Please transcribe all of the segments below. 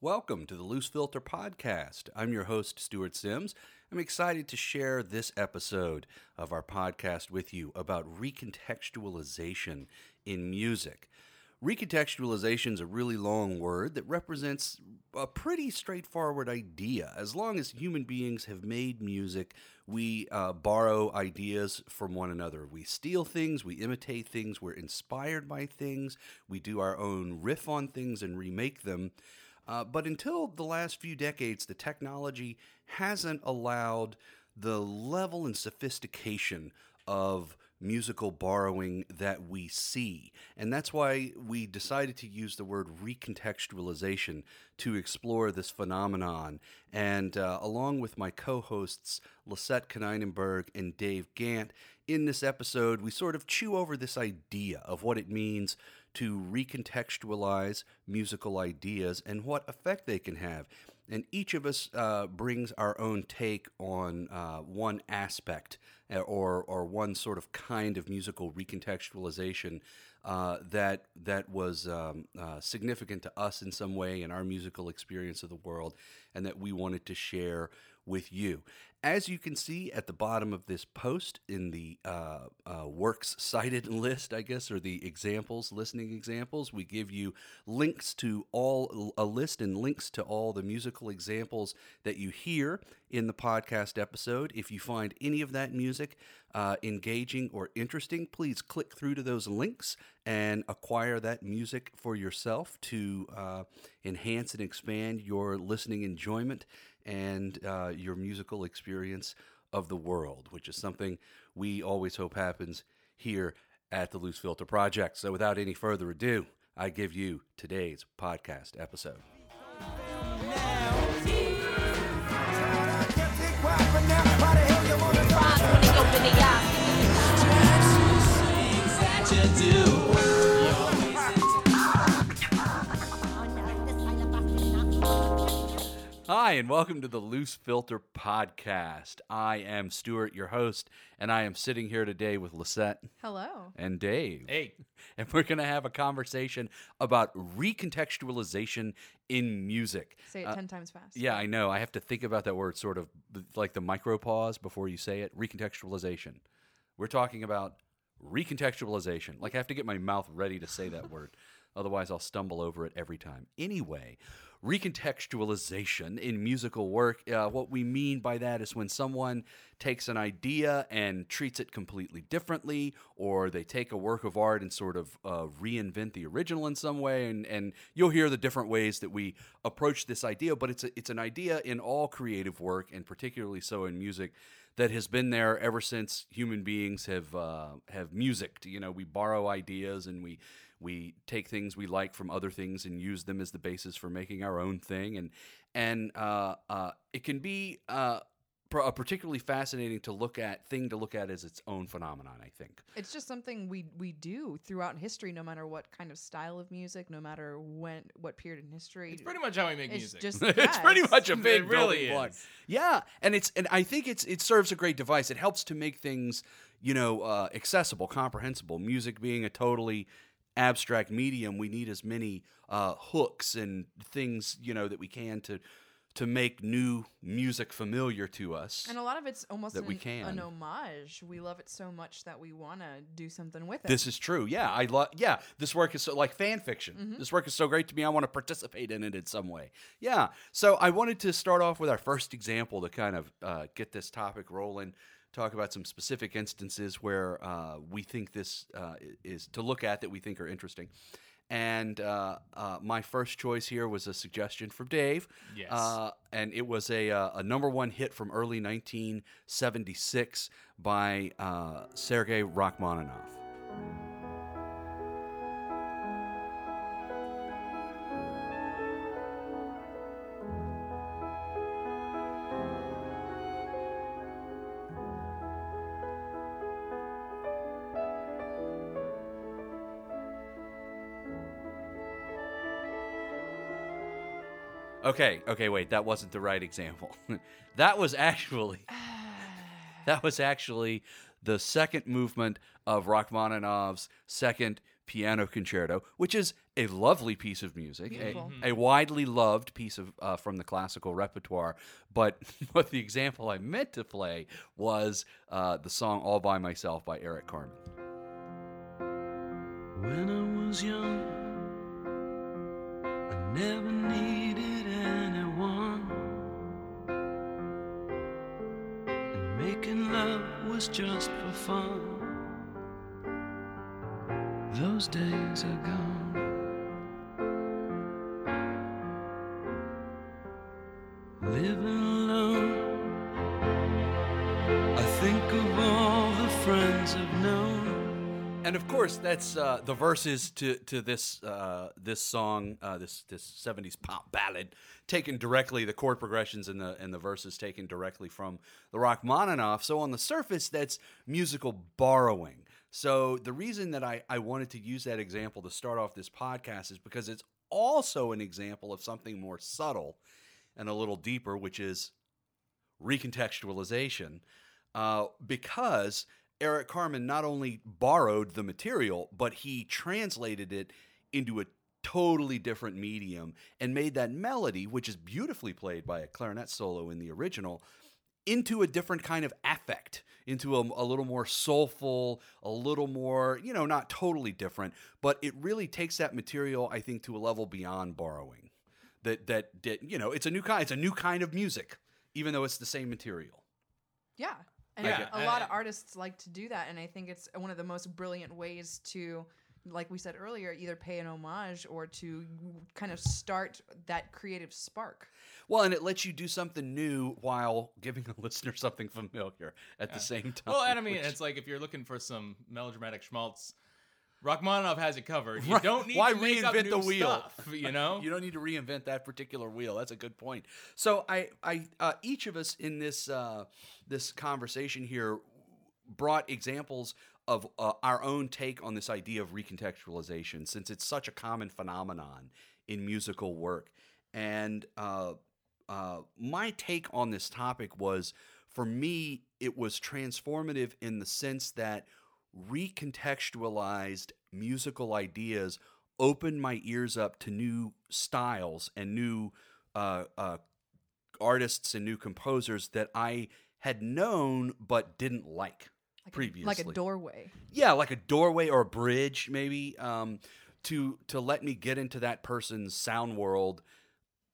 Welcome to the Loose Filter Podcast. I'm your host, Stuart Sims. I'm excited to share this episode of our podcast with you about recontextualization in music. Recontextualization is a really long word that represents a pretty straightforward idea. As long as human beings have made music, we uh, borrow ideas from one another. We steal things, we imitate things, we're inspired by things, we do our own riff on things and remake them. Uh, but until the last few decades, the technology hasn't allowed the level and sophistication of musical borrowing that we see. And that's why we decided to use the word recontextualization to explore this phenomenon. And uh, along with my co hosts, Lisette Kaneinenberg and Dave Gant, in this episode, we sort of chew over this idea of what it means to recontextualize musical ideas and what effect they can have. And each of us uh, brings our own take on uh, one aspect uh, or, or one sort of kind of musical recontextualization uh, that, that was um, uh, significant to us in some way in our musical experience of the world and that we wanted to share with you. As you can see at the bottom of this post in the uh, uh, works cited list, I guess, or the examples, listening examples, we give you links to all, a list and links to all the musical examples that you hear in the podcast episode. If you find any of that music uh, engaging or interesting, please click through to those links and acquire that music for yourself to uh, enhance and expand your listening enjoyment and uh, your musical experience of the world, which is something we always hope happens here at the Loose Filter Project. So, without any further ado, I give you today's podcast episode. Hi, and welcome to the Loose Filter Podcast. I am Stuart, your host, and I am sitting here today with Lisette Hello. and Dave. Hey. And we're going to have a conversation about recontextualization in music. Say it Uh, 10 times fast. Yeah, I know. I have to think about that word sort of like the micro pause before you say it. Recontextualization. We're talking about recontextualization. Like I have to get my mouth ready to say that word. Otherwise, I'll stumble over it every time. Anyway, recontextualization in musical work, uh, what we mean by that is when someone takes an idea and treats it completely differently, or they take a work of art and sort of uh, reinvent the original in some way. And, and you'll hear the different ways that we approach this idea, but it's, a, it's an idea in all creative work, and particularly so in music that has been there ever since human beings have uh, have musicked. You know, we borrow ideas and we we take things we like from other things and use them as the basis for making our own thing. And and uh, uh, it can be uh, a particularly fascinating to look at thing to look at as its own phenomenon. I think. It's just something we we do throughout history, no matter what kind of style of music, no matter when, what period in history. It's pretty much how we make It's music. just- it's pretty much a It big really building block. is. Yeah, and it's and I think it's it serves a great device. It helps to make things you know uh, accessible, comprehensible. Music being a totally abstract medium, we need as many uh, hooks and things you know that we can to to make new music familiar to us. and a lot of it's almost that we an, can. an homage. We love it so much that we want to do something with it. This is true. Yeah, I love. Yeah, this work is so like fan fiction. Mm-hmm. This work is so great to me. I want to participate in it in some way. Yeah. So I wanted to start off with our first example to kind of uh, get this topic rolling. Talk about some specific instances where uh, we think this uh, is to look at that we think are interesting. And uh, uh, my first choice here was a suggestion from Dave. Yes. Uh, and it was a, uh, a number one hit from early 1976 by uh, Sergei Rachmaninoff. Okay, okay, wait, that wasn't the right example. that was actually that was actually the second movement of Rachmaninoff's second Piano Concerto, which is a lovely piece of music, a, Beautiful. a widely loved piece of uh, from the classical repertoire. But but the example I meant to play was uh, the song "All by Myself" by Eric Carmen. When I was young, I never needed making love was just for fun. Those days are gone. Living course, that's uh, the verses to to this uh, this song, uh, this this seventies pop ballad, taken directly. The chord progressions and the and the verses taken directly from the Rachmaninoff. So on the surface, that's musical borrowing. So the reason that I I wanted to use that example to start off this podcast is because it's also an example of something more subtle and a little deeper, which is recontextualization uh, because Eric Carmen not only borrowed the material, but he translated it into a totally different medium and made that melody, which is beautifully played by a clarinet solo in the original, into a different kind of affect, into a, a little more soulful, a little more, you know, not totally different, but it really takes that material, I think, to a level beyond borrowing. That that that you know, it's a new kind, it's a new kind of music, even though it's the same material. Yeah. And Yeah, a lot of artists like to do that. And I think it's one of the most brilliant ways to, like we said earlier, either pay an homage or to kind of start that creative spark. Well, and it lets you do something new while giving a listener something familiar at the same time. Well, and I mean, which- it's like if you're looking for some melodramatic schmaltz, Rachmaninoff has it covered. You don't need Why to reinvent the wheel? stuff, you know? you don't need to reinvent that particular wheel. That's a good point. So I, I, uh, each of us in this uh, this conversation here brought examples of uh, our own take on this idea of recontextualization, since it's such a common phenomenon in musical work. And uh, uh, my take on this topic was, for me, it was transformative in the sense that recontextualized musical ideas opened my ears up to new styles and new uh, uh, artists and new composers that I had known but didn't like Like previously. A, like a doorway. Yeah, like a doorway or a bridge, maybe, um, to to let me get into that person's sound world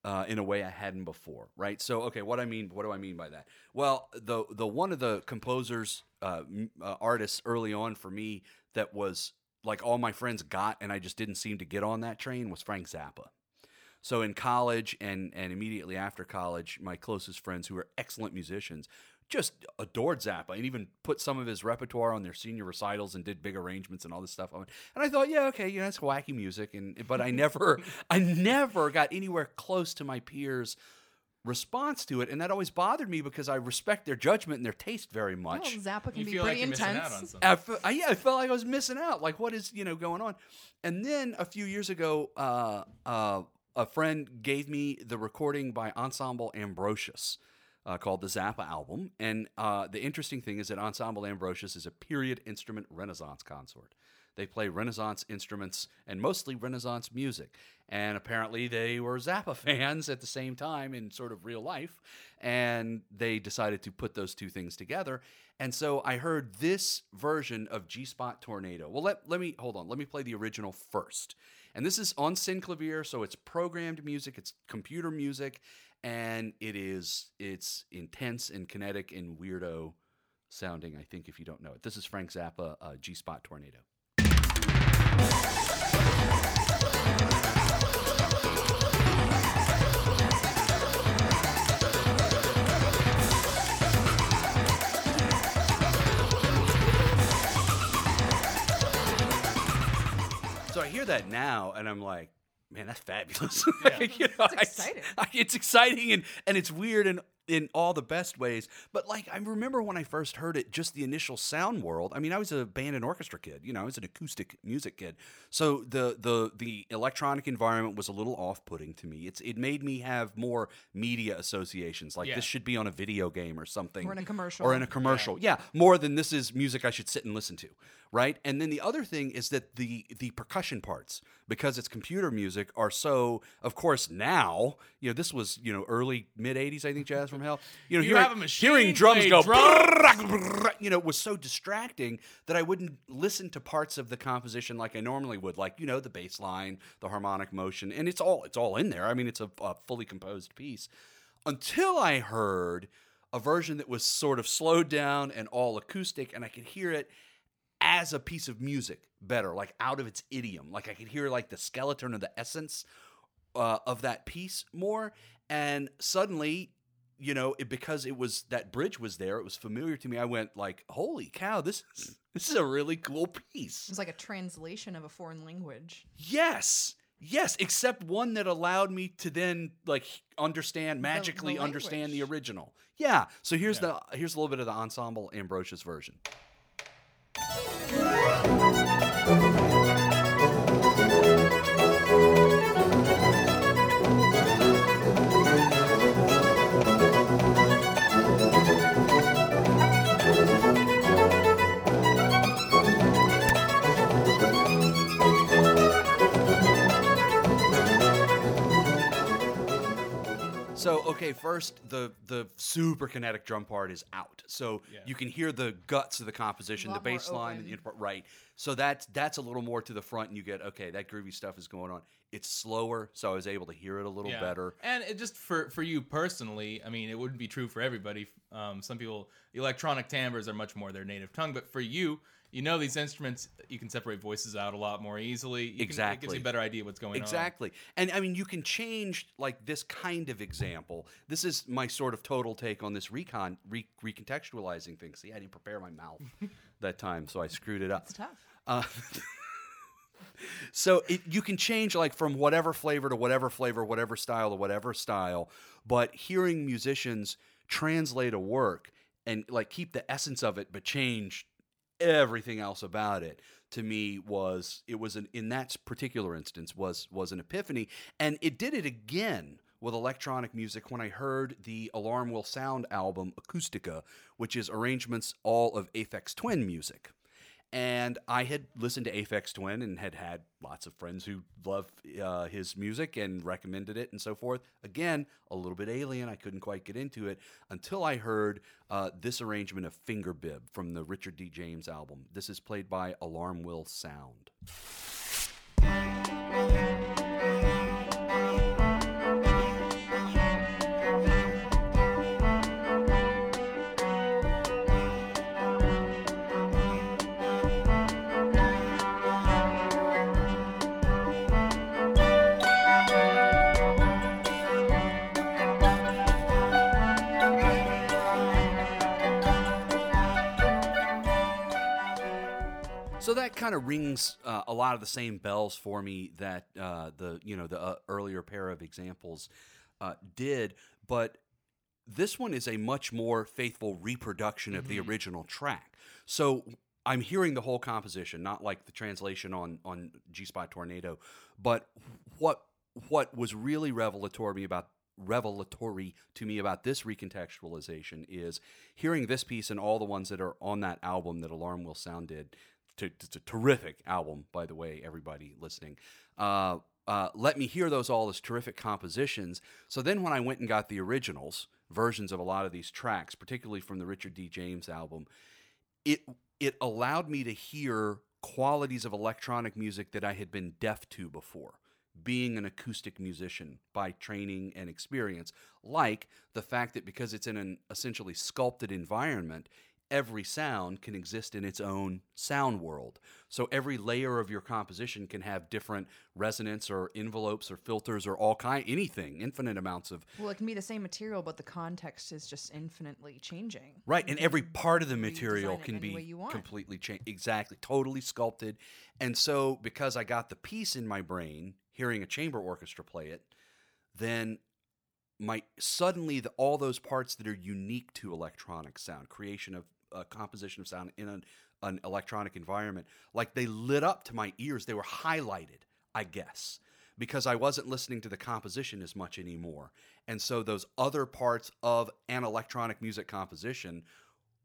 uh, in a way I hadn't before. Right. So, okay, what I mean, what do I mean by that? Well, the the one of the composers, uh, uh, artists early on for me that was like all my friends got, and I just didn't seem to get on that train was Frank Zappa. So in college and and immediately after college, my closest friends who were excellent musicians just adored Zappa and even put some of his repertoire on their senior recitals and did big arrangements and all this stuff. And I thought, yeah, okay, you know, it's wacky music, and but I never, I never got anywhere close to my peers' response to it, and that always bothered me because I respect their judgment and their taste very much. Zappa can you be feel like pretty you're intense. out on. I, fe- I- yeah, I felt like I was missing out. Like, what is you know going on? And then a few years ago, uh, uh, a friend gave me the recording by Ensemble Ambrosius. Uh, called the Zappa album, and uh, the interesting thing is that Ensemble Ambrosius is a period instrument Renaissance consort. They play Renaissance instruments and mostly Renaissance music. And apparently, they were Zappa fans at the same time in sort of real life. And they decided to put those two things together. And so I heard this version of G Spot Tornado. Well, let, let me hold on. Let me play the original first. And this is on Synclavier, so it's programmed music, it's computer music, and it is it's intense and kinetic and weirdo sounding. I think if you don't know it, this is Frank Zappa, uh, G Spot Tornado. So I hear that now, and I'm like, man, that's fabulous. Yeah. You know, It's I- exciting. I- it's exciting, and and it's weird, and in all the best ways. But like I remember when I first heard it, just the initial sound world. I mean, I was a band and orchestra kid. You know, I was an acoustic music kid. So the the the electronic environment was a little off putting to me. It's it made me have more media associations. Like Yeah. this should be on a video game or something, Or in a commercial. or in a commercial. Yeah, more than this is music I should sit and listen to, right? And then the other thing is that the the percussion parts, because it's computer music, are so. Of course, now you know this was you know early mid '80s, I think. Jazz from Hell. You know, You hearing, have a machine hearing drums go, drum. you know, was so distracting that I wouldn't listen to parts of the composition like I normally would, like you know the bass line, the harmonic motion, and it's all it's all in there. I mean, it's a, a fully composed piece. Until I heard a version that was sort of slowed down and all acoustic, and I could hear it as a piece of music better, like out of its idiom. Like I could hear like the skeleton or the essence uh, of that piece more, and suddenly. You know, it, because it was that bridge was there, it was familiar to me. I went like, "Holy cow! This is this is a really cool piece." It's like a translation of a foreign language. Yes. Yes, except one that allowed me to then like understand the magically understand the original. Yeah. So here's Yeah. the here's a little bit of the ensemble Ambrosius version. So okay, first the the super kinetic drum part is out, so Yeah. you can hear the guts of the composition, the Lot bass line, the open. input, right. So that's that's a little more to the front, and you get okay, that groovy stuff is going on. It's slower, so I was able to hear it a little Yeah. better. And it just for for you personally, I mean, it wouldn't be true for everybody. Um, some people, electronic timbres are much more their native tongue, but for you, you know these instruments, you can separate voices out a lot more easily. You Can, it gives you a better idea what's going on. Exactly. And I mean, you can change like this kind of example. This is my sort of total take on this recon re- recontextualizing thing. See, I didn't prepare my mouth that time, so I screwed it up. It's tough. Uh, so it, you can change like from whatever flavor to whatever flavor, whatever style to whatever style. But hearing musicians translate a work and like keep the essence of it, but change everything else about it to me was it was an in that particular instance was was an epiphany and it did it again with electronic music when I heard the Alarm Will Sound album Acoustica, which is arrangements all of Aphex Twin music. And I had listened to Aphex Twin and had had lots of friends who loved uh, his music and recommended it and so forth. Again, a little bit alien. I couldn't quite get into it until I heard uh, this arrangement of Fingerbib from the Richard D. James album. This is played by Alarm Will Sound. That kind of rings uh, a lot of the same bells for me that uh, the you know the uh, earlier pair of examples uh, did, but this one is a much more faithful reproduction of the original track. So I'm hearing the whole composition, not like the translation on on G Spot Tornado, but what what was really revelatory about revelatory to me about this recontextualization is hearing this piece and all the ones that are on that album that Alarm Will Sound did. It's a terrific album, by the way, everybody listening. Uh, uh, let me hear those all as terrific compositions. So then, when I went and got the originals versions of a lot of these tracks, particularly from the Richard D. James album, it it allowed me to hear qualities of electronic music that I had been deaf to before being an acoustic musician by training and experience like the fact that because it's in an essentially sculpted environment every sound can exist in its own sound world so every layer of your composition can have different resonance or envelopes or filters or all kind anything infinite amounts of Well, it can be the same material, but the context is just infinitely changing. Right, and every part of the material can be way you want. completely changed. Exactly, totally sculpted. And so, because I got the piece in my brain, hearing a chamber orchestra play it, then my suddenly the, all those parts that are unique to electronic sound, creation of uh, composition of sound in an, an electronic environment, like they lit up to my ears. They were highlighted, I guess, because I wasn't listening to the composition as much anymore, and so those other parts of an electronic music composition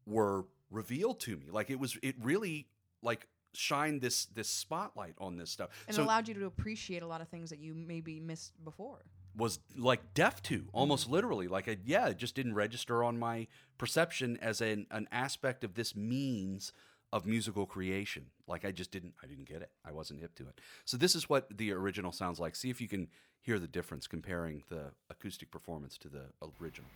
were revealed to me. Like it was, it really like shined this this spotlight on this stuff. and so allowed you to appreciate a lot of things that you maybe missed before. Was like deaf to almost mm. literally. Like I, yeah it just didn't register on my perception as an, an aspect of this means of musical creation. Like i just didn't i didn't get it. I wasn't hip to it. So this is what the original sounds like. See if you can hear the difference comparing the acoustic performance to the original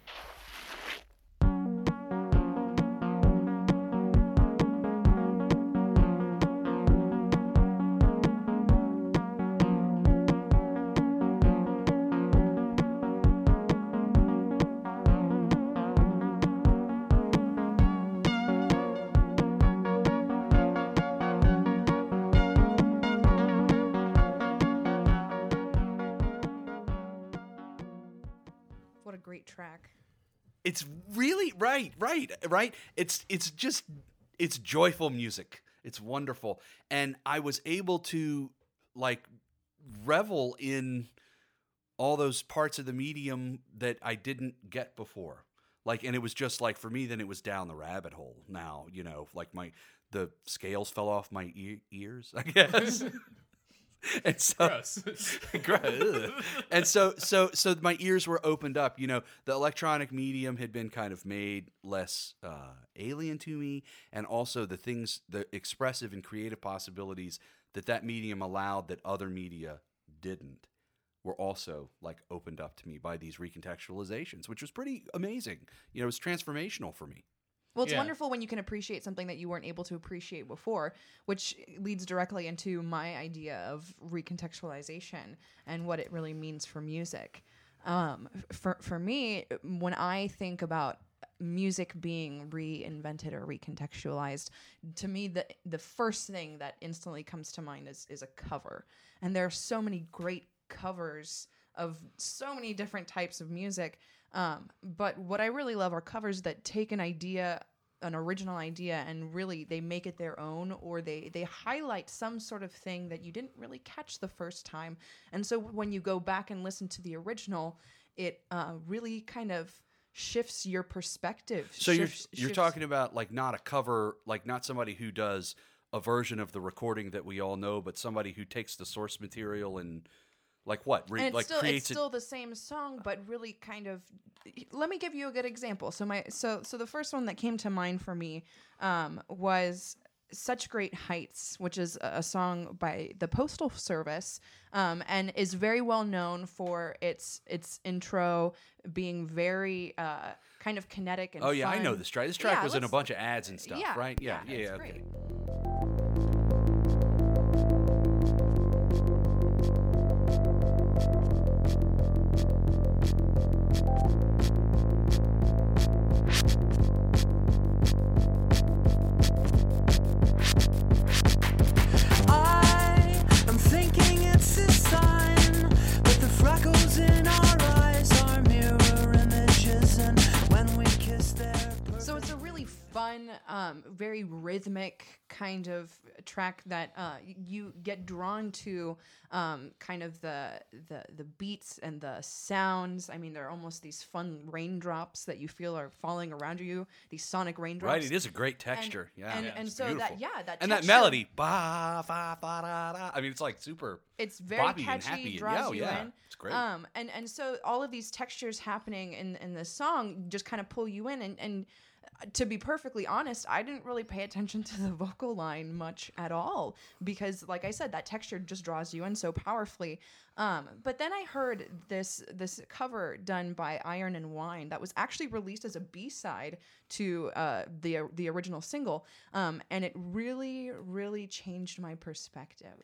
right right? It's it's just it's joyful music. It's wonderful. And i was able to like revel in all those parts of the medium that i didn't get before. Like and it was just like for me then it was down the rabbit hole now you know like my the scales fell off my e- ears i guess and so Gross. Gross. and so so so my ears were opened up you know the electronic medium had been kind of made less uh, alien to me and also the things the expressive and creative possibilities that that medium allowed that other media didn't were also like opened up to me by these recontextualizations which was pretty amazing you know it was transformational for me Well, it's Yeah. wonderful when you can appreciate something that you weren't able to appreciate before, which leads directly into my idea of recontextualization and what it really means for music. Um, for for me, when I think about music being reinvented or recontextualized, to me the the first thing that instantly comes to mind is is a cover, and there are so many great covers of so many different types of music. Um, but what I really love are covers that take an idea, an original idea, and really they make it their own, or they they highlight some sort of thing that you didn't really catch the first time. And so when you go back and listen to the original, it uh, really kind of shifts your perspective. So shifts- you're you're shifts- talking about like not a cover, like not somebody who does a version of the recording that we all know, but somebody who takes the source material and like what, re- and it's like still creates it. still the same song but really kind of let me give you a good example so my so so the first one that came to mind for me um, was such great heights which is a a song by the postal service um, and is very well known for its its intro being very uh, kind of kinetic and Oh yeah, I know this track. This track Yeah, was in a bunch of ads and stuff, yeah, right? Yeah, yeah, it's yeah. great. Thank you. Um, very rhythmic kind of track that uh, you get drawn to, um, kind of the, the the beats and the sounds. I mean, they're almost these fun raindrops that you feel are falling around you. These sonic raindrops. Right, it is a great texture. yeah, and, yeah, and it's so that yeah that and that texture- melody, ba fa ba da da. I mean, it's like super. it's very boppy and catchy, happy and- draws yeah, you yeah, in. it's great. Um, and and so all of these textures happening in in the song just kind of pull you in, and and to be perfectly honest, I didn't really pay attention to the vocal line much at all because, like I said, that texture just draws you in so powerfully. Um, but then I heard this this cover done by Iron and Wine that was actually released as a B side to uh, the the original single, um, and it really really changed my perspective.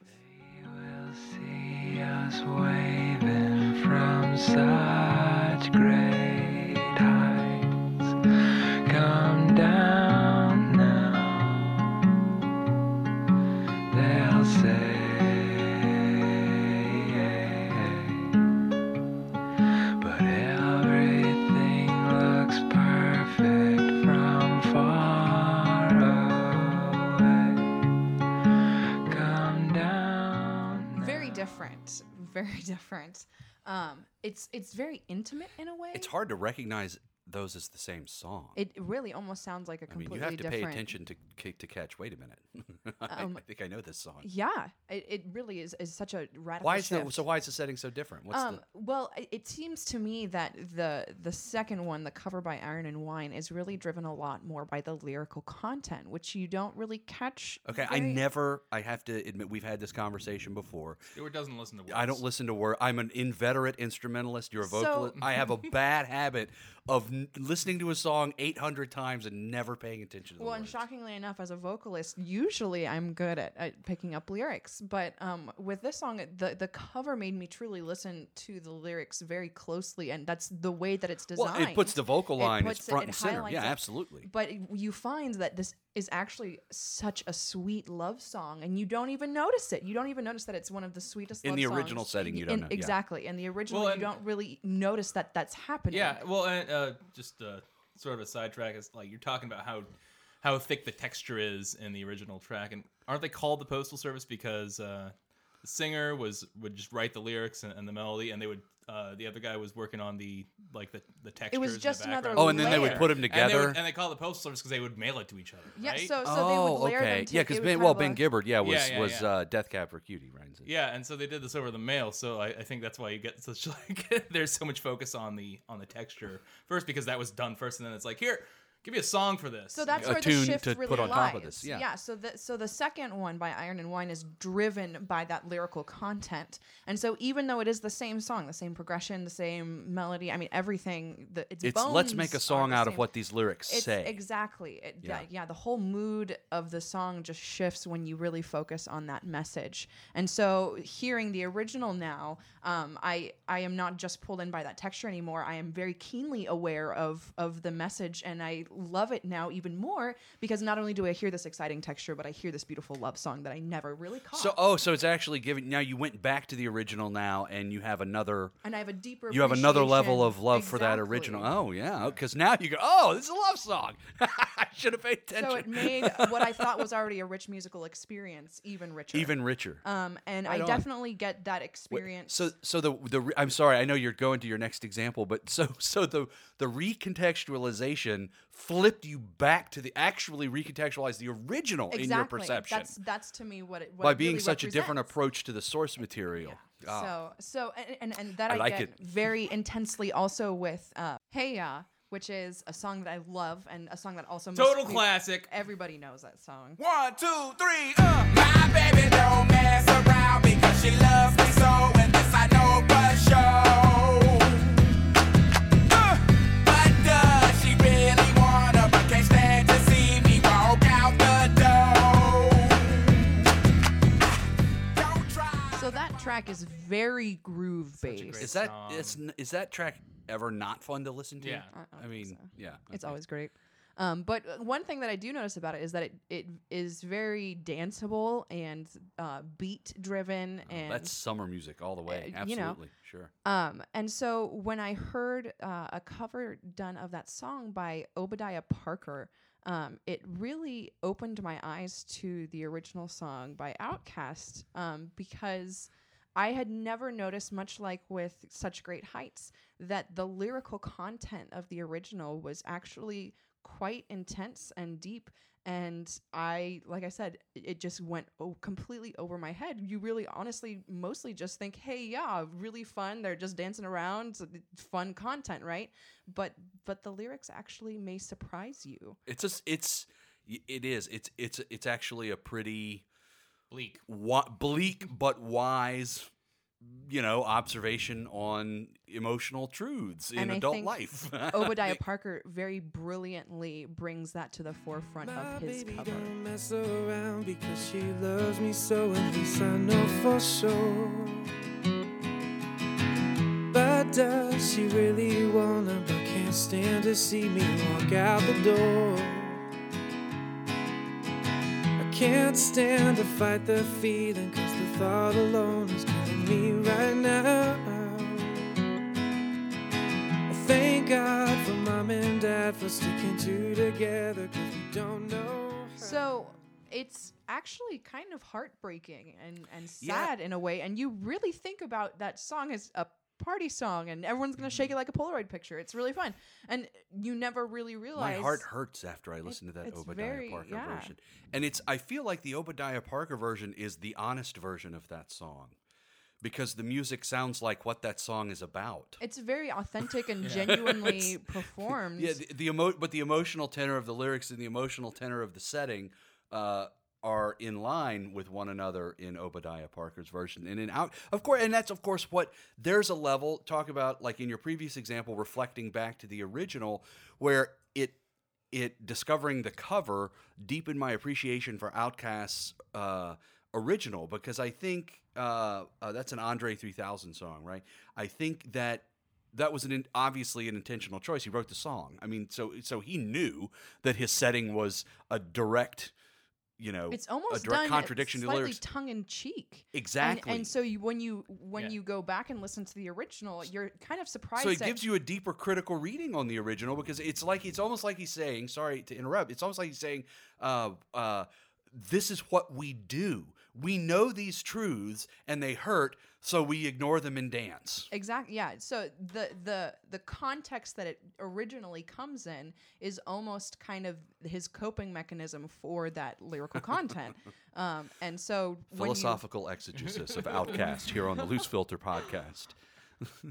will see us waving from such come down now, they'll say. But everything looks perfect from far away. Come down. Very different. Very different. Um, it's it's very intimate in a way. It's hard to recognize those as the same song. It really almost sounds like a I mean, you have to different. pay attention to to catch. Wait a minute, I, Um, I think I know this song. Yeah, it, it really is, is such a radical Why is shift. the, so? Why is the setting so different? What's um, well, it seems to me that the the second one, the cover by Iron and Wine, is really driven a lot more by the lyrical content, which you don't really catch. the? Okay, I never. I have to admit, we've had this conversation before. Stuart doesn't listen to words. I don't listen to word. I'm an inveterate instrumentalist. You're a So- vocalist. I have a bad habit of n- listening to a song 800 times and never paying attention to the Well, and words. shockingly enough, as a vocalist, usually I'm good at, at picking up lyrics. But um, with this song, the the cover made me truly listen to the lyrics very closely, and that's the way that it's well, designed. it puts the vocal It line puts as it- front it and center. Yeah, it. absolutely. But you find that this is actually such a sweet love song, and you don't even notice it. You don't even notice that it's one of the sweetest. In love the original songs. setting, you don't know, yeah. exactly. In the original, Well, you and- don't really notice that that's happening. Yeah, well, and uh, just uh, sort of a sidetrack is like you're talking about how how thick the texture is in the original track, and aren't they called the Postal Service because uh, the singer was would just write the lyrics and, and the melody, and they would uh, the other guy was working on the like the the textures. in the just another background. Oh, and then they would layer. put them And they, together. would, and they call it the Postal Service because they would mail it to each other. Yeah. right? So so oh, they would layer okay. them. To, yeah, it because was Ben, kind well, of Ben a- Gibbard, yeah, was Yeah, yeah, was yeah. Uh, Death Cab for Cutie, right? Yeah, and so they did this over the mail. So I, I think that's why you get such like there's so much focus on the on the texture first because that was done first, and then it's like here, give me a song for this. So that's a where tune the shift to really put on lies. top of this, yeah. Yeah. So the so the second one by Iron and Wine is driven by that lyrical content, and so even though it is the same song, the same progression, the same melody, I mean everything. The its, It's let's make a song are the out of what these lyrics It's say. exactly it, yeah. Yeah. yeah the whole mood of the song just shifts when you really focus on that message and so hearing the original now um, I I am not just pulled in by that texture anymore I am very keenly aware of of the message and I love it now even more because not only do I hear this exciting texture but I hear this beautiful love song that I never really caught So oh, so it's actually giving now you went back to the original now and you have another and I have a deeper you have another level of love for that original. Oh yeah, because now you go, oh, this is a love song. I should have paid attention. so it made what I thought was already a rich musical experience even richer even richer. Um, and Right I on. definitely get that Wait, experience. So so the the I'm sorry, I know you're going to your next example, but so so the the recontextualization flipped you back to the actually recontextualize the original in your perception That's that's to me what it what by it being really such a different approach to the source material. Ah. So so and, and and that I I, like get it. very intensely also with uh, Hey Ya, which is a song that I love and a song that also most total peop- classic. Everybody knows that song. One, two, three, uh. My baby don't mess around because she loves me so, and this I know for sure. Is very groove Such a great based. Is that song. is, is that track ever not fun to listen to? Yeah. I don't I mean, so. yeah. It's okay. always great. Um, but one thing that I do notice about it is that it, it is very danceable and uh, beat driven Oh, and that's summer music all the way. uh, you know. Absolutely, sure. Um, and so when I heard uh, a cover done of that song by Obadiah Parker, um, it really opened my eyes to the original song by Outkast um, because I had never noticed, much like with Such Great Heights, that the lyrical content of the original was actually quite intense and deep. And I, like I said, it- just went o- completely over my head. You really, honestly, mostly just think, "Hey, yeah, really fun. They're just dancing around, fun content, right?" But, but the lyrics actually may surprise you. It's just it's it is it's it's it's actually a pretty Bleak. wa- bleak but wise you know observation on emotional truths in And I adult think life Obadiah Parker very brilliantly brings that to the forefront My of his baby cover. don't mess around because she loves me so, and this I know for sure. But does she really wanna, but can't stand to see me walk out the door? I can't stand to fight the feeling, cause the thought alone is killing me right now. I thank God for mom and dad for sticking two together, cause we don't know. how. So it's actually kind of heartbreaking and and Yeah. sad in a way and you really think about that song as a party song and everyone's gonna Mm-hmm. shake it like a polaroid picture it's really fun and you never really realize. My heart hurts after I listen to that Obadiah very- Parker yeah. version. And it's I feel like the Obadiah Parker version is the honest version of that song. Because the music sounds like what that song is about. it's very authentic and genuinely performed Yeah, the, the emo- but the emotional tenor of the lyrics and the emotional tenor of the setting uh, are in line with one another in Obadiah Parker's version. And in out, of course, and that's of course what there's a level talk about like in your previous example, reflecting back to the original, where it it discovering the cover deepened my appreciation for Outkast's uh, original because I think uh, uh, that's an Andre 3000 song, right? I think that that was an in, obviously an intentional choice. He wrote the song. I mean, so so he knew that his setting was a direct, you know, it's almost a direct contradiction to the lyrics. tongue in cheek Exactly. and, and so you when you when Yeah. you go back and listen to the original you're kind of surprised So it gives you a deeper critical reading on the original because it's like it's almost like he's saying, sorry to interrupt, it's almost like he's saying, uh, uh, this is what we do. We know these truths and they hurt, so we ignore them and dance. Exactly. Yeah. So the the the context that it originally comes in is almost kind of his coping mechanism for that lyrical content. Um, and so when you- Philosophical exegesis of Outkast here on the Loose Filter podcast.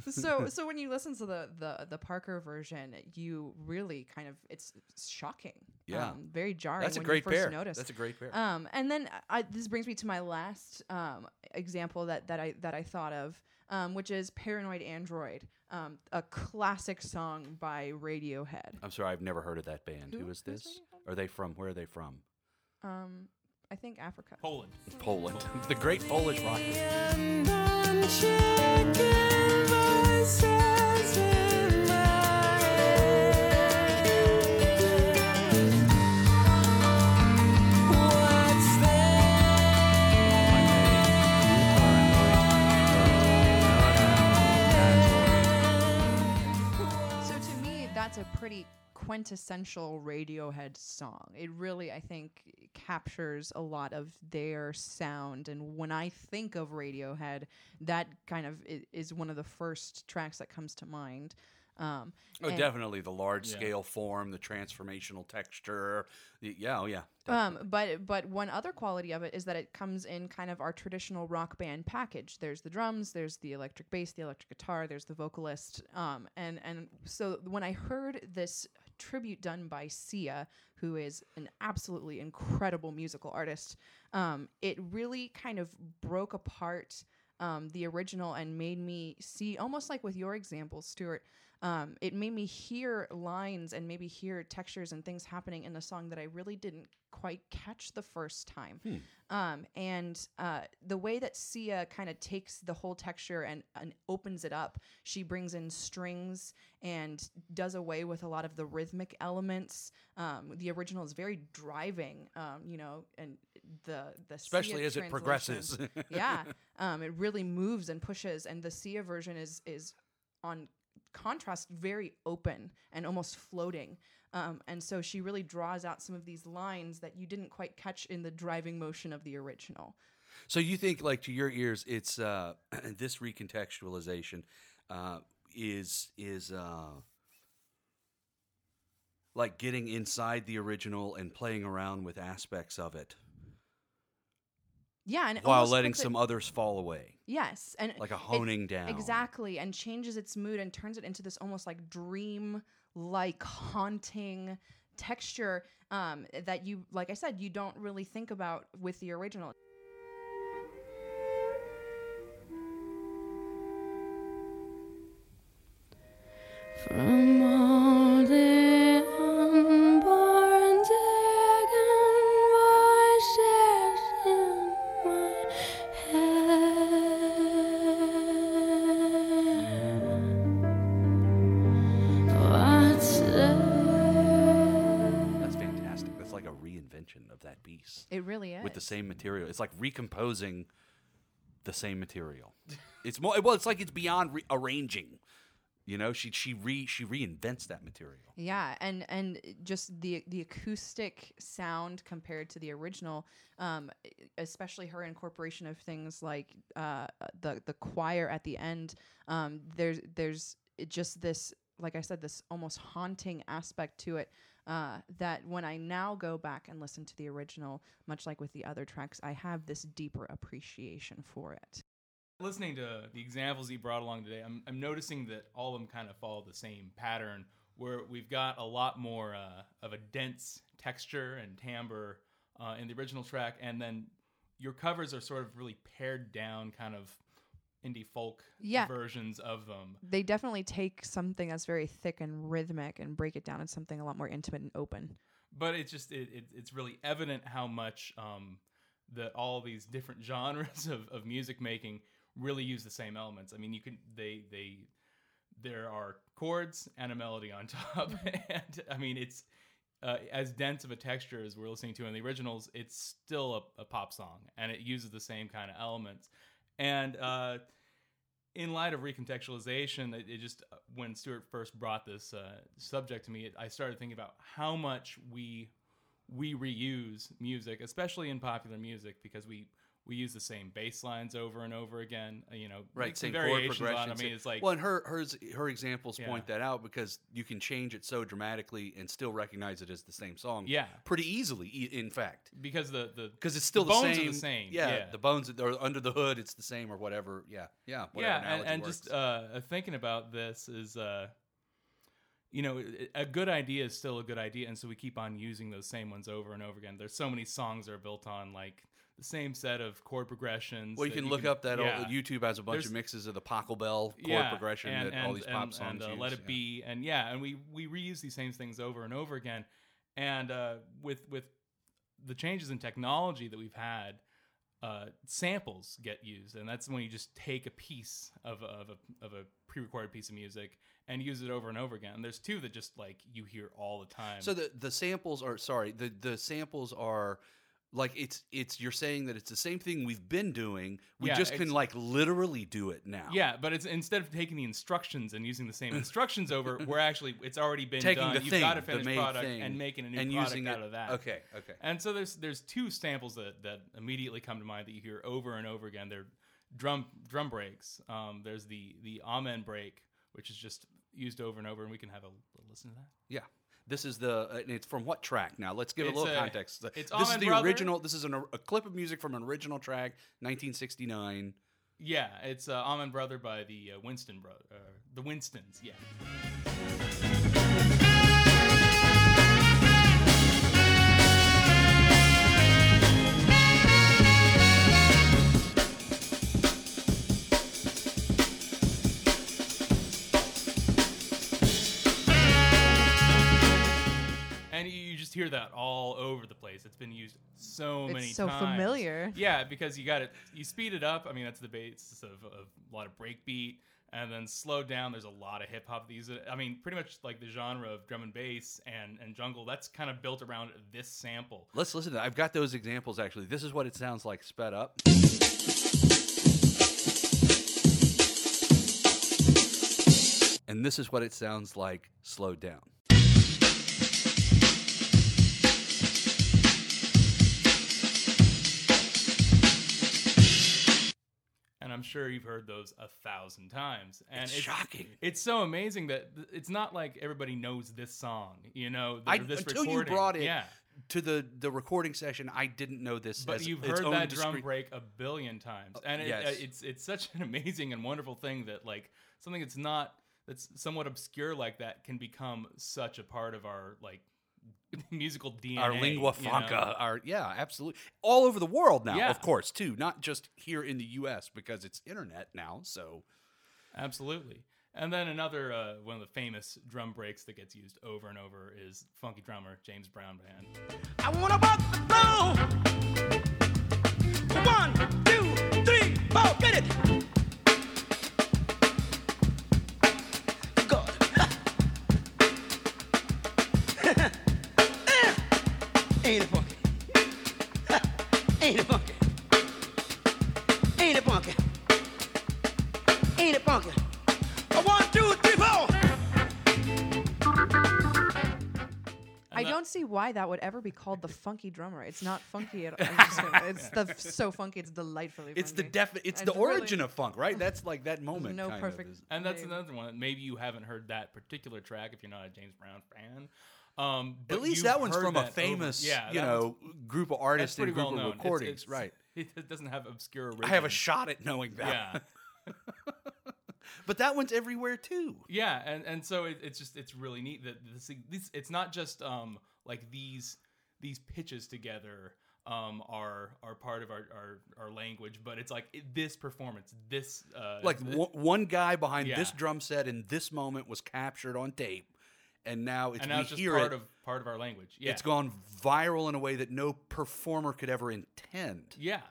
So so when you listen to the the the Parker version, you really kind of it's, it's shocking. Yeah. Um, very jarring. That's a when great you first pair. Notice. That's a great pair. Um, and then I, this brings me to my last um, example that, that I that I thought of, um, which is "Paranoid Android," um, a classic song by Radiohead. I'm sorry, I've never heard of that band. Who- Who is who's this? Are they from? Where are they from? Um, I think Africa. Poland. Poland. the great Polish rock. That's a pretty quintessential Radiohead song. It really, I think, captures a lot of their sound. And when I think of Radiohead, that kind of is one of the first tracks that comes to mind. Um, Oh, definitely the large scale form, the transformational texture. The, yeah, oh yeah. Um, but but one other quality of it is that it comes in kind of our traditional rock band package. There's the drums, there's the electric bass, the electric guitar, there's the vocalist. Um, and and so when I heard this tribute done by Sia, who is an absolutely incredible musical artist, um, it really kind of broke apart um, the original and made me see almost like with your example, Stuart. Um, it made me hear lines and maybe hear textures and things happening in the song that I really didn't quite catch the first time. Um, and uh, the way that Sia kind of takes the whole texture and, and opens it up, she brings in strings and does away with a lot of the rhythmic elements. Um, the original is very driving, um, you know, and the the Especially Sia as it progresses. yeah, um, it really moves and pushes, and the Sia version is is on contrast very open and almost floating. Um, and so she really draws out some of these lines that you didn't quite catch in the driving motion of the original. So you think, like to your ears, it's uh, this recontextualization uh, is is uh, like getting inside the original and playing around with aspects of it Yeah, and while letting puts it- some others fall away, yes, and like a it- honing down. exactly, and changes its mood and turns it into this almost like dream like haunting texture um, that you, like I said, you don't really think about with the original. From all same material. It's like recomposing the same material. It's more well. It's like it's beyond re- arranging. You know, she she re she reinvents that material. Yeah, and and just the the acoustic sound compared to the original, um, especially her incorporation of things like uh, the the choir at the end. Um, there's there's just this, like I said, this almost haunting aspect to it. Uh, that when I now go back and listen to the original, much like with the other tracks, I have this deeper appreciation for it. listening to the examples he brought along today, I'm, I'm noticing that all of them kind of follow the same pattern, where we've got a lot more uh, of a dense texture and timbre uh, in the original track, and then your covers are sort of really pared down, kind of indie folk Yeah. versions of them. They definitely take something that's very thick and rhythmic and break it down into something a lot more intimate and open. but it's just it, it, it's really evident how much um, that all these different genres of, of music making really use the same elements. I mean, you can they they there are chords and a melody on top, and I mean it's uh, as dense of a texture as we're listening to in the originals. It's still a, a pop song, and it uses the same kind of elements. And uh, in light of recontextualization, it, it just uh, when Stuart first brought this uh, subject to me, it, I started thinking about how much we we reuse music, especially in popular music, because we we use the same bass lines over and over again. uh, You know, Right, same chord variations on. it. progressions. I mean, it's like well, and her hers her examples Yeah. point that out because you can change it so dramatically and still recognize it as the same song. Yeah. pretty easily. In fact, because the the because it's still the the, bones same. are the same. Yeah, yeah. the bones are under the hood. It's the same or whatever. Yeah, yeah. Whatever yeah, and, and just uh, thinking about this is, uh, you know, a good idea is still a good idea, and so we keep on using those same ones over and over again. There's so many songs that are built on like the same set of chord progressions. well, you can look up that yeah. old YouTube has a bunch There's- of mixes of the Pachelbel chord progression and, that all these pop and- songs and, uh. Let It yeah. Be, and yeah, and we we reuse these same things over and over again, and uh, with with the changes in technology that we've had, uh, samples get used, and that's when you just take a piece of a, of a of a pre-recorded piece of music and use it over and over again. And there's two that just like you hear all the time. So the the samples are sorry. The the samples are like it's it's you're saying that it's the same thing we've been doing. We Yeah, just can like literally do it now. yeah, but it's instead of taking the instructions and using the same instructions over, we're actually it's already been taking done. the You've thing, got a the finished product thing, and making a new and product using out it. of that. Okay, okay. And so there's there's two samples that, that immediately come to mind that you hear over and over again. They're drum drum breaks. Um, there's the the amen break, which is just used over and over, and we can have a, a listen to that. Yeah. This is the uh, and it's from what track now? Let's give It's a little a- context. it's this is the Brother. original. This is an, a clip of music from an original track, 1969. Yeah, it's uh, Amen Brother by the uh, Winston brother, uh, the Winstons. Yeah. Hear that all over the place. It's been used so It's many so times. So familiar. Yeah, because you got it. You speed it up. I mean, that's the basis of, of a lot of breakbeat, and then slow down. There's a lot of hip hop. These, I mean, pretty much like the genre of drum and bass and and jungle. That's kind of built around this sample. Let's listen to that. I've got those examples actually. This is what it sounds like sped up. And this is what it sounds like slowed down. I'm sure you've heard those a thousand times. And It's shocking. It's so amazing that it's not like everybody knows this song. You know, I, until you brought it Yeah. to the, the recording session, I didn't know this. But as you've heard that drum break a billion times, and it, yes. uh, it's it's such an amazing and wonderful thing that like something that's not that's somewhat obscure like that can become such a part of our like musical DNA. our lingua you know? franca, our yeah, absolutely, all over the world now, Yeah. of course, too, not just here in the U.S. because it's internet now. So Absolutely. And then another uh, one of the famous drum breaks that gets used over and over is funky drummer James Brown Band. I wanna walk the floor. One, two, three, four, get it. Ain't it funky? Ain't it funky? Ain't it funky? Ain't it funky? One, two, three, four. I don't see why that would ever be called the funky drummer. It's not funky at all. It's the f- so funky. It's delightfully. It's the def. It's the origin really of funk, right? That's like that moment. No perfect. Of. And that's another one. Maybe you haven't heard that particular track if you're not a James Brown fan. Um, At least that one's from a that over- famous, yeah, you know, group of artists and group well of known. It's- recordings, it's- right? It doesn't have obscure. I have a shot at knowing that. Yeah. but that one's everywhere too. Yeah, and and so it, it's just it's really neat that this, this it's not just um like these these pitches together um are are part of our our, our language, but it's like it, this performance, this uh Like th- one, one guy behind this drum set in this moment was captured on tape, and now it's and now we it's just hear part it. of part of our language. Yeah, It's gone viral in a way that no performer could ever intend. Yeah,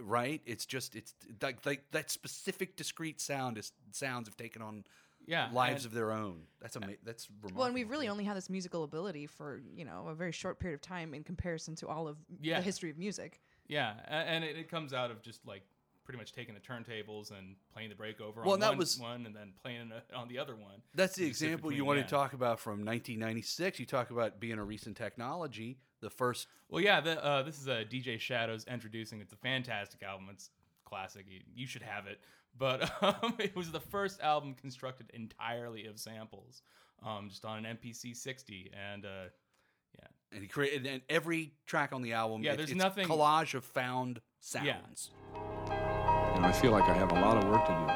Right? It's just it's like like that specific discrete sound is sounds have taken on yeah, lives and- of their own. That's amazing. That's remarkable. Well, and we've really only had this musical ability for you know a very short period of time in comparison to all of Yeah. the history of music. Yeah, and it, it comes out of just like pretty much taking the turntables and playing the breakover Well, on that one, was- one and then playing on the other one. That's the example you want yeah. to talk about from 1996. You talk about being a recent technology. The first, Well, yeah, the, uh, this is a DJ Shadows Endtroducing. It's a fantastic album. It's classic. You, you should have it. But um, it was the first album constructed entirely of samples, um, just on an MPC 60. And uh, yeah, and he created, and every track on the album, Yeah, it- there's nothing- collage of found sounds. You know, I feel like I have a lot of work to do.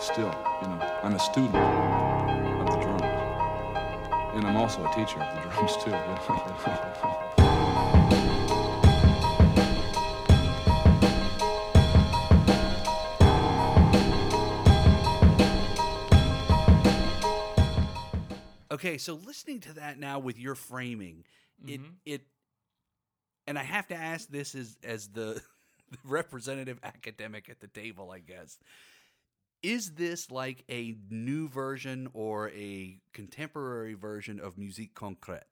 Still, you know, I'm a student of the drums, and I'm also a teacher of the drums too. You know? Okay, so listening to that now with your framing, it Mhm. it, and I have to ask this as as the, the representative academic at the table, I guess. Is this like a new version or a contemporary version of musique concrète?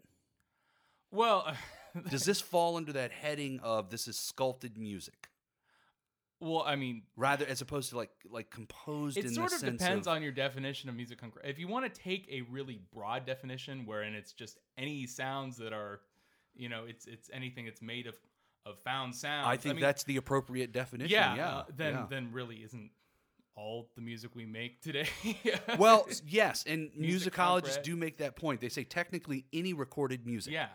well, Does this fall under that heading of this is sculpted music, well, I mean, rather as opposed to like like composed it in sort the of depends of, on your definition of music concrete. If you want to take a really broad definition, wherein it's just any sounds that are, you know, it's it's anything that's made of of found sounds. I think mean, that's the appropriate definition. yeah. Yeah, uh, then yeah. then really isn't all the music we make today. well, yes, and Music musicologists concrete. do make that point. They say technically any recorded music yeah,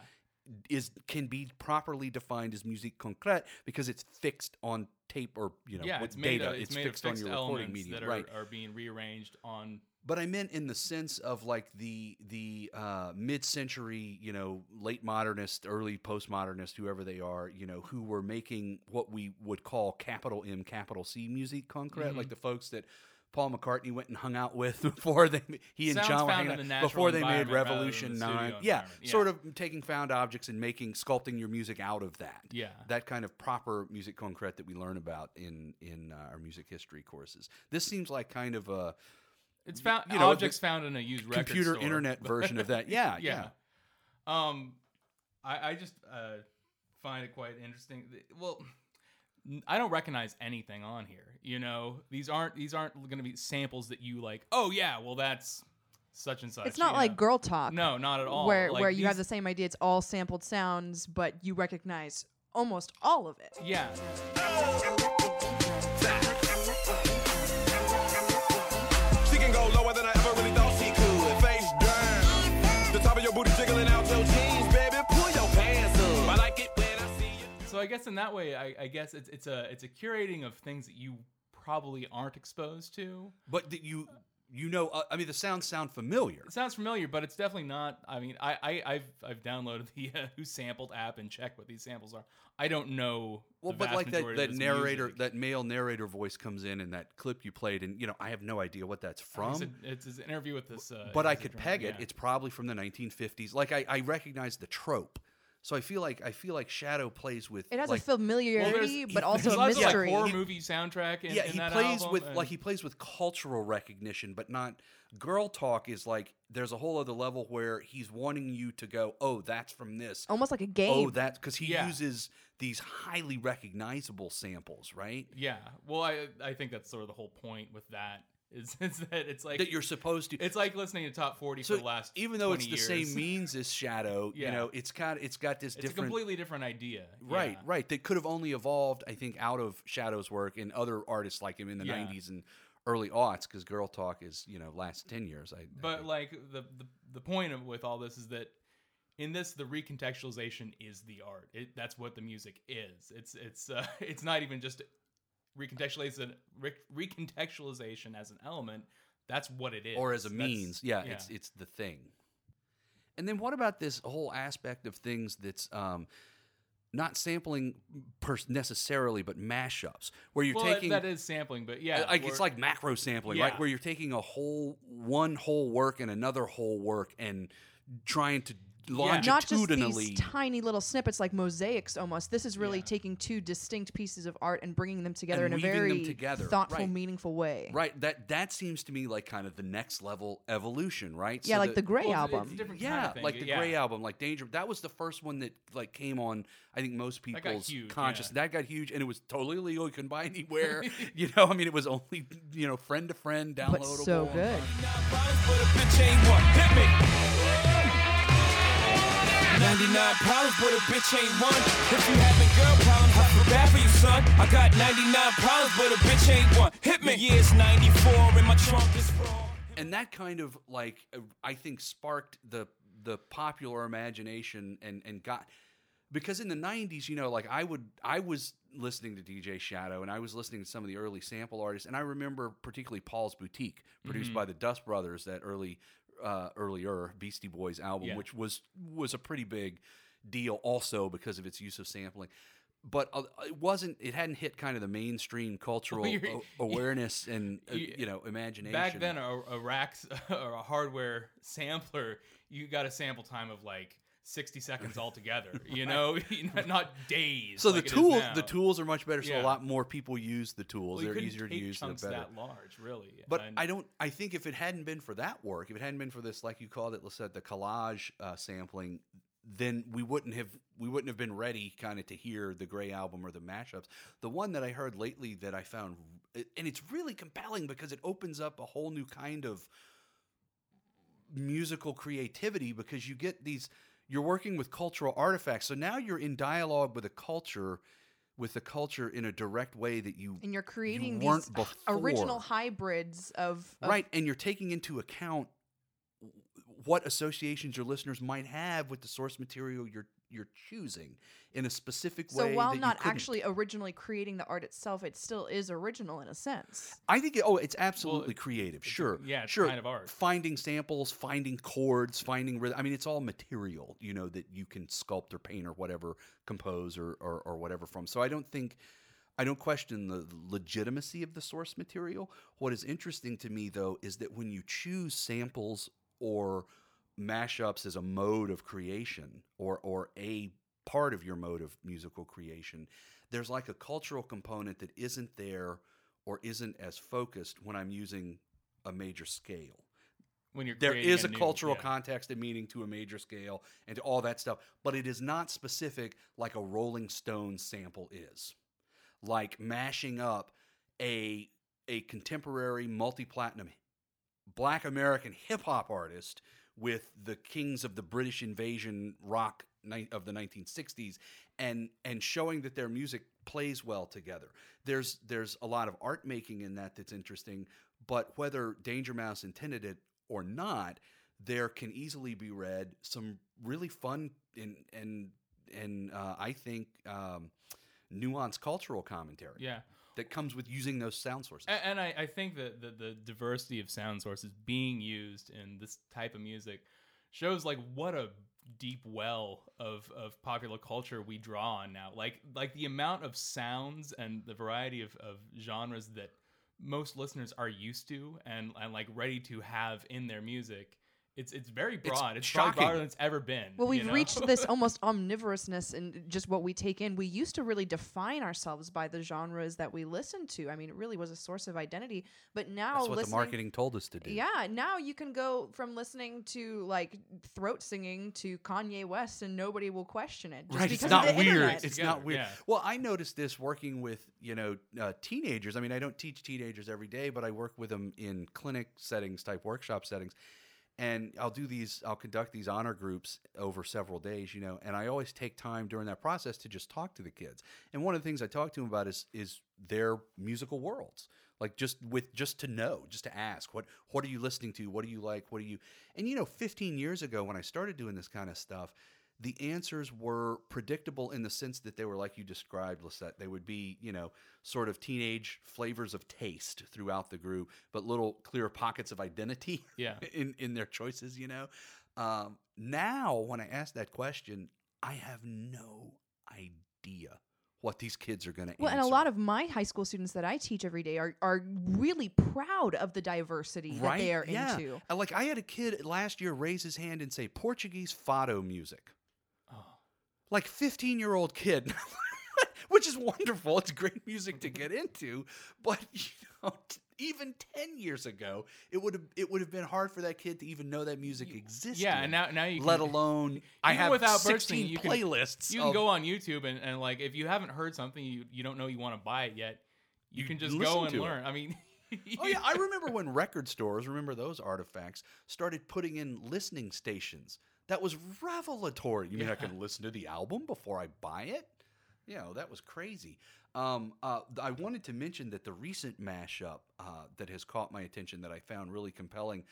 is can be properly defined as musique concrète because it's fixed on tape or you know yeah. with It's made data. of it's, made fixed of fixed on your recording medium, that are, right? are being rearranged on. But I meant in the sense of like the the uh, mid-century, you know, late modernist, early postmodernist, whoever they are, you know, who were making what we would call capital M, capital C music concrete, Mm-hmm. like the folks that Paul McCartney went and hung out with before they he and Sounds John were found hanging the out, before they made environment rather than Revolution the Nine. Yeah. Yeah. sort of taking found objects and making sculpting your music out of that. Yeah. that kind of proper music concrete that we learn about in in uh, our music history courses. This seems like kind of a It's found you know, objects found in a used record computer store. internet version of that. Yeah, yeah. yeah. Um, I, I just uh, find it quite interesting. Well, I don't recognize anything on here. You know, these aren't these aren't going to be samples that you like. Oh yeah, well that's such and such. It's not like know? Girl Talk. No, not at all. Where Like, where you have the same idea. It's all sampled sounds, but you recognize almost all of it. Yeah, I guess in that way, I, I guess it's it's a it's a curating of things that you probably aren't exposed to. But that you you know, uh, I mean, the sounds sound familiar. It sounds familiar, but it's definitely not. I mean, I, I I've I've downloaded the uh, WhoSampled app and checked what these samples are. I don't know. Well, but like that, that narrator, music. that male narrator voice comes in, and that clip you played, and you know, I have no idea what that's from. It's, a, it's his interview with this. Uh, but I could peg it. yeah. It's probably from the 1950s. Like I, I recognize the trope, so I feel like I feel like Shadow plays with. It has like, a familiarity, but also There's a lots of, mystery. Like, horror movie soundtrack. In, yeah, in he that plays album, with and- like he plays with cultural recognition, but not Girl Talk. Is like there's a whole other level where he's wanting you to go, oh, that's from this. almost like a oh, game. Oh, that's because he Yeah. uses these highly recognizable samples, right? Yeah. Well, I I think that's sort of the whole point with that Is, is that it's like that you're supposed to. it's like listening to top 40 so for the last even though it's 20 the years. same means as Shadow, you know, it's kind of it's got this it's a different. completely different idea. Right, Yeah. right. That could have only evolved, I think, out of Shadow's work and other artists like him in the Yeah. '90s and early aughts, because Girl Talk is, you know, last ten years. I, I But think. like the, the the point of with all this is that in this the recontextualization is the art. It, that's what the music is. It's it's uh, it's not even just recontextualization re- recontextualization as an element. That's what it is. or as a That's- means, yeah, it's it's the thing. And then what about this whole aspect of things that's um, not sampling per- necessarily, but mashups, where you're well, taking that is sampling, but yeah, like it's like macro sampling, right? Where you're taking a whole one whole work and another whole work and trying to not just these tiny little snippets like mosaics almost this is really Yeah. taking two distinct pieces of art and bringing them together And in a very together, thoughtful right. meaningful way right. That that seems to me like kind of the next level evolution, right? yeah So like the gray well, album It's a different Yeah, kind of thing. like the yeah. Grey Album, like Danger. That was the first one that like came on. I think most people's huge, conscious. yeah. That got huge, and it was totally illegal. You couldn't buy anywhere. you know, I mean, it was only you know friend to friend downloadable. but so good 99 problems, but a bitch ain't one. If you having girl problems, I feel bad for you, son. I got 99 problems, but a bitch ain't one. Hit me. The year's 94 and my trunk is wrong. and that kind of like uh, I think sparked the the popular imagination and and got because in the 90s you know like I would I was listening to DJ Shadow and I was listening to some of the early sample artists and I remember particularly Paul's Boutique produced Mm-hmm. by the Dust Brothers that early uh earlier Beastie Boys album Yeah. which was was a pretty big deal also because of its use of sampling but uh, it wasn't it hadn't hit kind of the mainstream cultural a- awareness and uh, You- you know imagination Back then, a, a rack or a hardware sampler, you got a sample time of like 60 seconds altogether. You know, not, days. So like the tools, the tools are much better. So a lot more people use the tools. Well, they're easier to use. They're chunks better. that large, really. But And- I don't. I think if it hadn't been for that work, if it hadn't been for this, like you called it, Lisette, the collage uh, sampling, then we wouldn't have we wouldn't have been ready kind of to hear the Grey Album or the mashups. The one that I heard lately that I found, and it's really compelling because it opens up a whole new kind of musical creativity because you get these you're working with cultural artifacts so now you're in dialogue with a culture with the culture in a direct way that you and you're creating weren't these h- original hybrids of, of right and you're taking into account what associations your listeners might have with the source material you're you're choosing in a specific way. so while that not couldn't. actually originally creating the art itself it still is original in a sense I think it, oh, it's absolutely creative. Sure, yeah, it's sure. kind of art. Finding samples, finding chords, finding rhythm. I mean, it's all material, you know, that you can sculpt or paint or whatever, compose or or, or whatever from. So I don't think. I don't question the legitimacy of the source material. What is interesting to me, though, is that when you choose samples or mashups as a mode of creation or or a part of your mode of musical creation, there's like a cultural component that isn't there or isn't as focused when I'm using a major scale. when you're There is a, new- cultural yeah. context and meaning to a major scale and to all that stuff, but it is not specific like a Rolling stone sample is. Like mashing up a a contemporary multi-platinum black American hip hop artist with the kings of the British invasion rock of the 1960s and and showing that their music plays well together. There's there's a lot of art making in that that's interesting, but whether Danger Mouse intended it or not, there can easily be read some really fun and and and uh, I think um, nuanced cultural commentary Yeah. That comes with using those sound sources. A- And I, I think that the, the diversity of sound sources being used in this type of music shows like what a deep well of, of popular culture we draw on now. Like like the amount of sounds and the variety of, of genres that most listeners are used to and, and like ready to have in their music It's it's very broad. It's, shocking. broader than it's ever been. Well, we've know? reached this almost omnivorousness in just what we take in. We used to really define ourselves by the genres that we listened to. I mean, it really was a source of identity. But now, That's what the marketing told us to do. Yeah, now you can go from listening to like throat singing to Kanye West, and nobody will question it. Just right it's because not of the weird internet. it's not weird yeah. well i noticed this working with you know uh, teenagers i mean i don't teach teenagers every day but i work with them in clinic settings type workshop settings and i'll do these i'll conduct these honor groups over several days you know and i always take time during that process to just talk to the kids. And one of the things i talk to them about is is their musical worlds like just with just to know just to ask what what are you listening to? What do you like? What do you and you know 15 years ago when i started doing this kind of stuff the answers were predictable in the sense that they were like you described, Lisette. They would be, you know, sort of teenage flavors of taste throughout the group, but little clear pockets of identity Yeah. in, in their choices, you know. Um, now, when I ask that question, I have no idea what these kids are going to answer. Well, answer. and a lot of my high school students that I teach every day are are really proud of the diversity that they are yeah. into. Uh, Like I had a kid last year raise his hand and say Portuguese fado music. Like 15 year old kid. Which is wonderful. It's great music to get into, but you know, t- even 10 years ago, it would have it would have been hard for that kid to even know that music existed. Yeah, and now now you can, let alone I have without 16 purchasing, you can- playlists. You can of- go on YouTube and, and like if you haven't heard something you you don't know you want to buy it yet, you, You can just go and to it. learn. I mean, Oh yeah, I remember when record stores, remember those artifacts, started putting in listening stations. That was revelatory. You mean I can listen to the album before I buy it? You know, that was crazy. Um, uh, I wanted to mention that the recent mashup uh, that has caught my attention that I found really compelling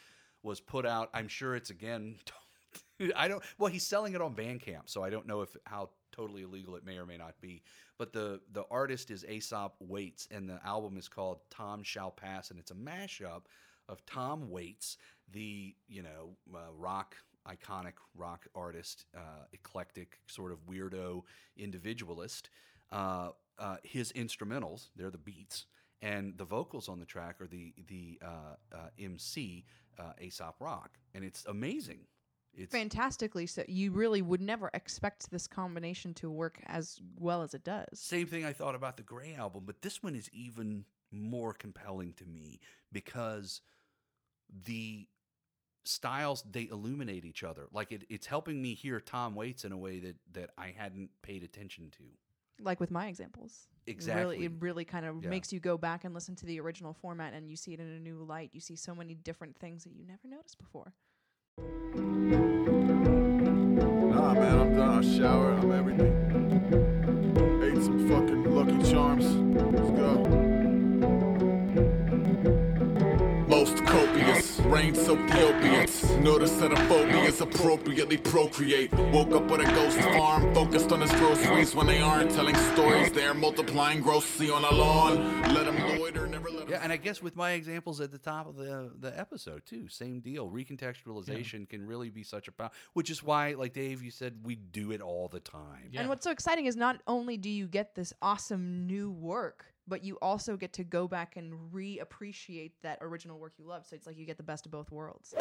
was put out. I'm sure it's again. I don't. Well, he's selling it on Bandcamp, so I don't know if how totally illegal it may or may not be. But the the artist is Aesop Waits, and the album is called Tom Shall Pass, and it's a mashup of Tom Waits, the you know uh, rock iconic rock artist, uh, eclectic sort of weirdo individualist. Uh, uh, his instrumentals, they're the beats, and the vocals on the track are the the uh, uh, MC uh, Aesop Rock, and it's amazing. It's Fantastically, so you really would never expect this combination to work as well as it does. Same thing I thought about the Grey Album, but this one is even more compelling to me because the styles they illuminate each other. Like it, it's helping me hear Tom Waits in a way that that I hadn't paid attention to. Like with my examples. It Exactly. Really, it really kind of Yeah. makes you go back and listen to the original format, and you see it in a new light. You see so many different things that you never noticed before. Nah, man, I'm done. Notice that a phobias appropriately procreate. Woke up with a ghost farm, focused on his groceries. When they aren't telling stories, they're multiplying grossly on a lawn. Let them loiter, never let 'em Yeah, and I guess with my examples at the top of the the episode too, same deal. Recontextualization can really be such a power, which is why, like Dave, you said, we do it all the time. Yeah. And what's so exciting is not only do you get this awesome new work, but you also get to go back and reappreciate that original work you love. So it's like you get the best of both worlds.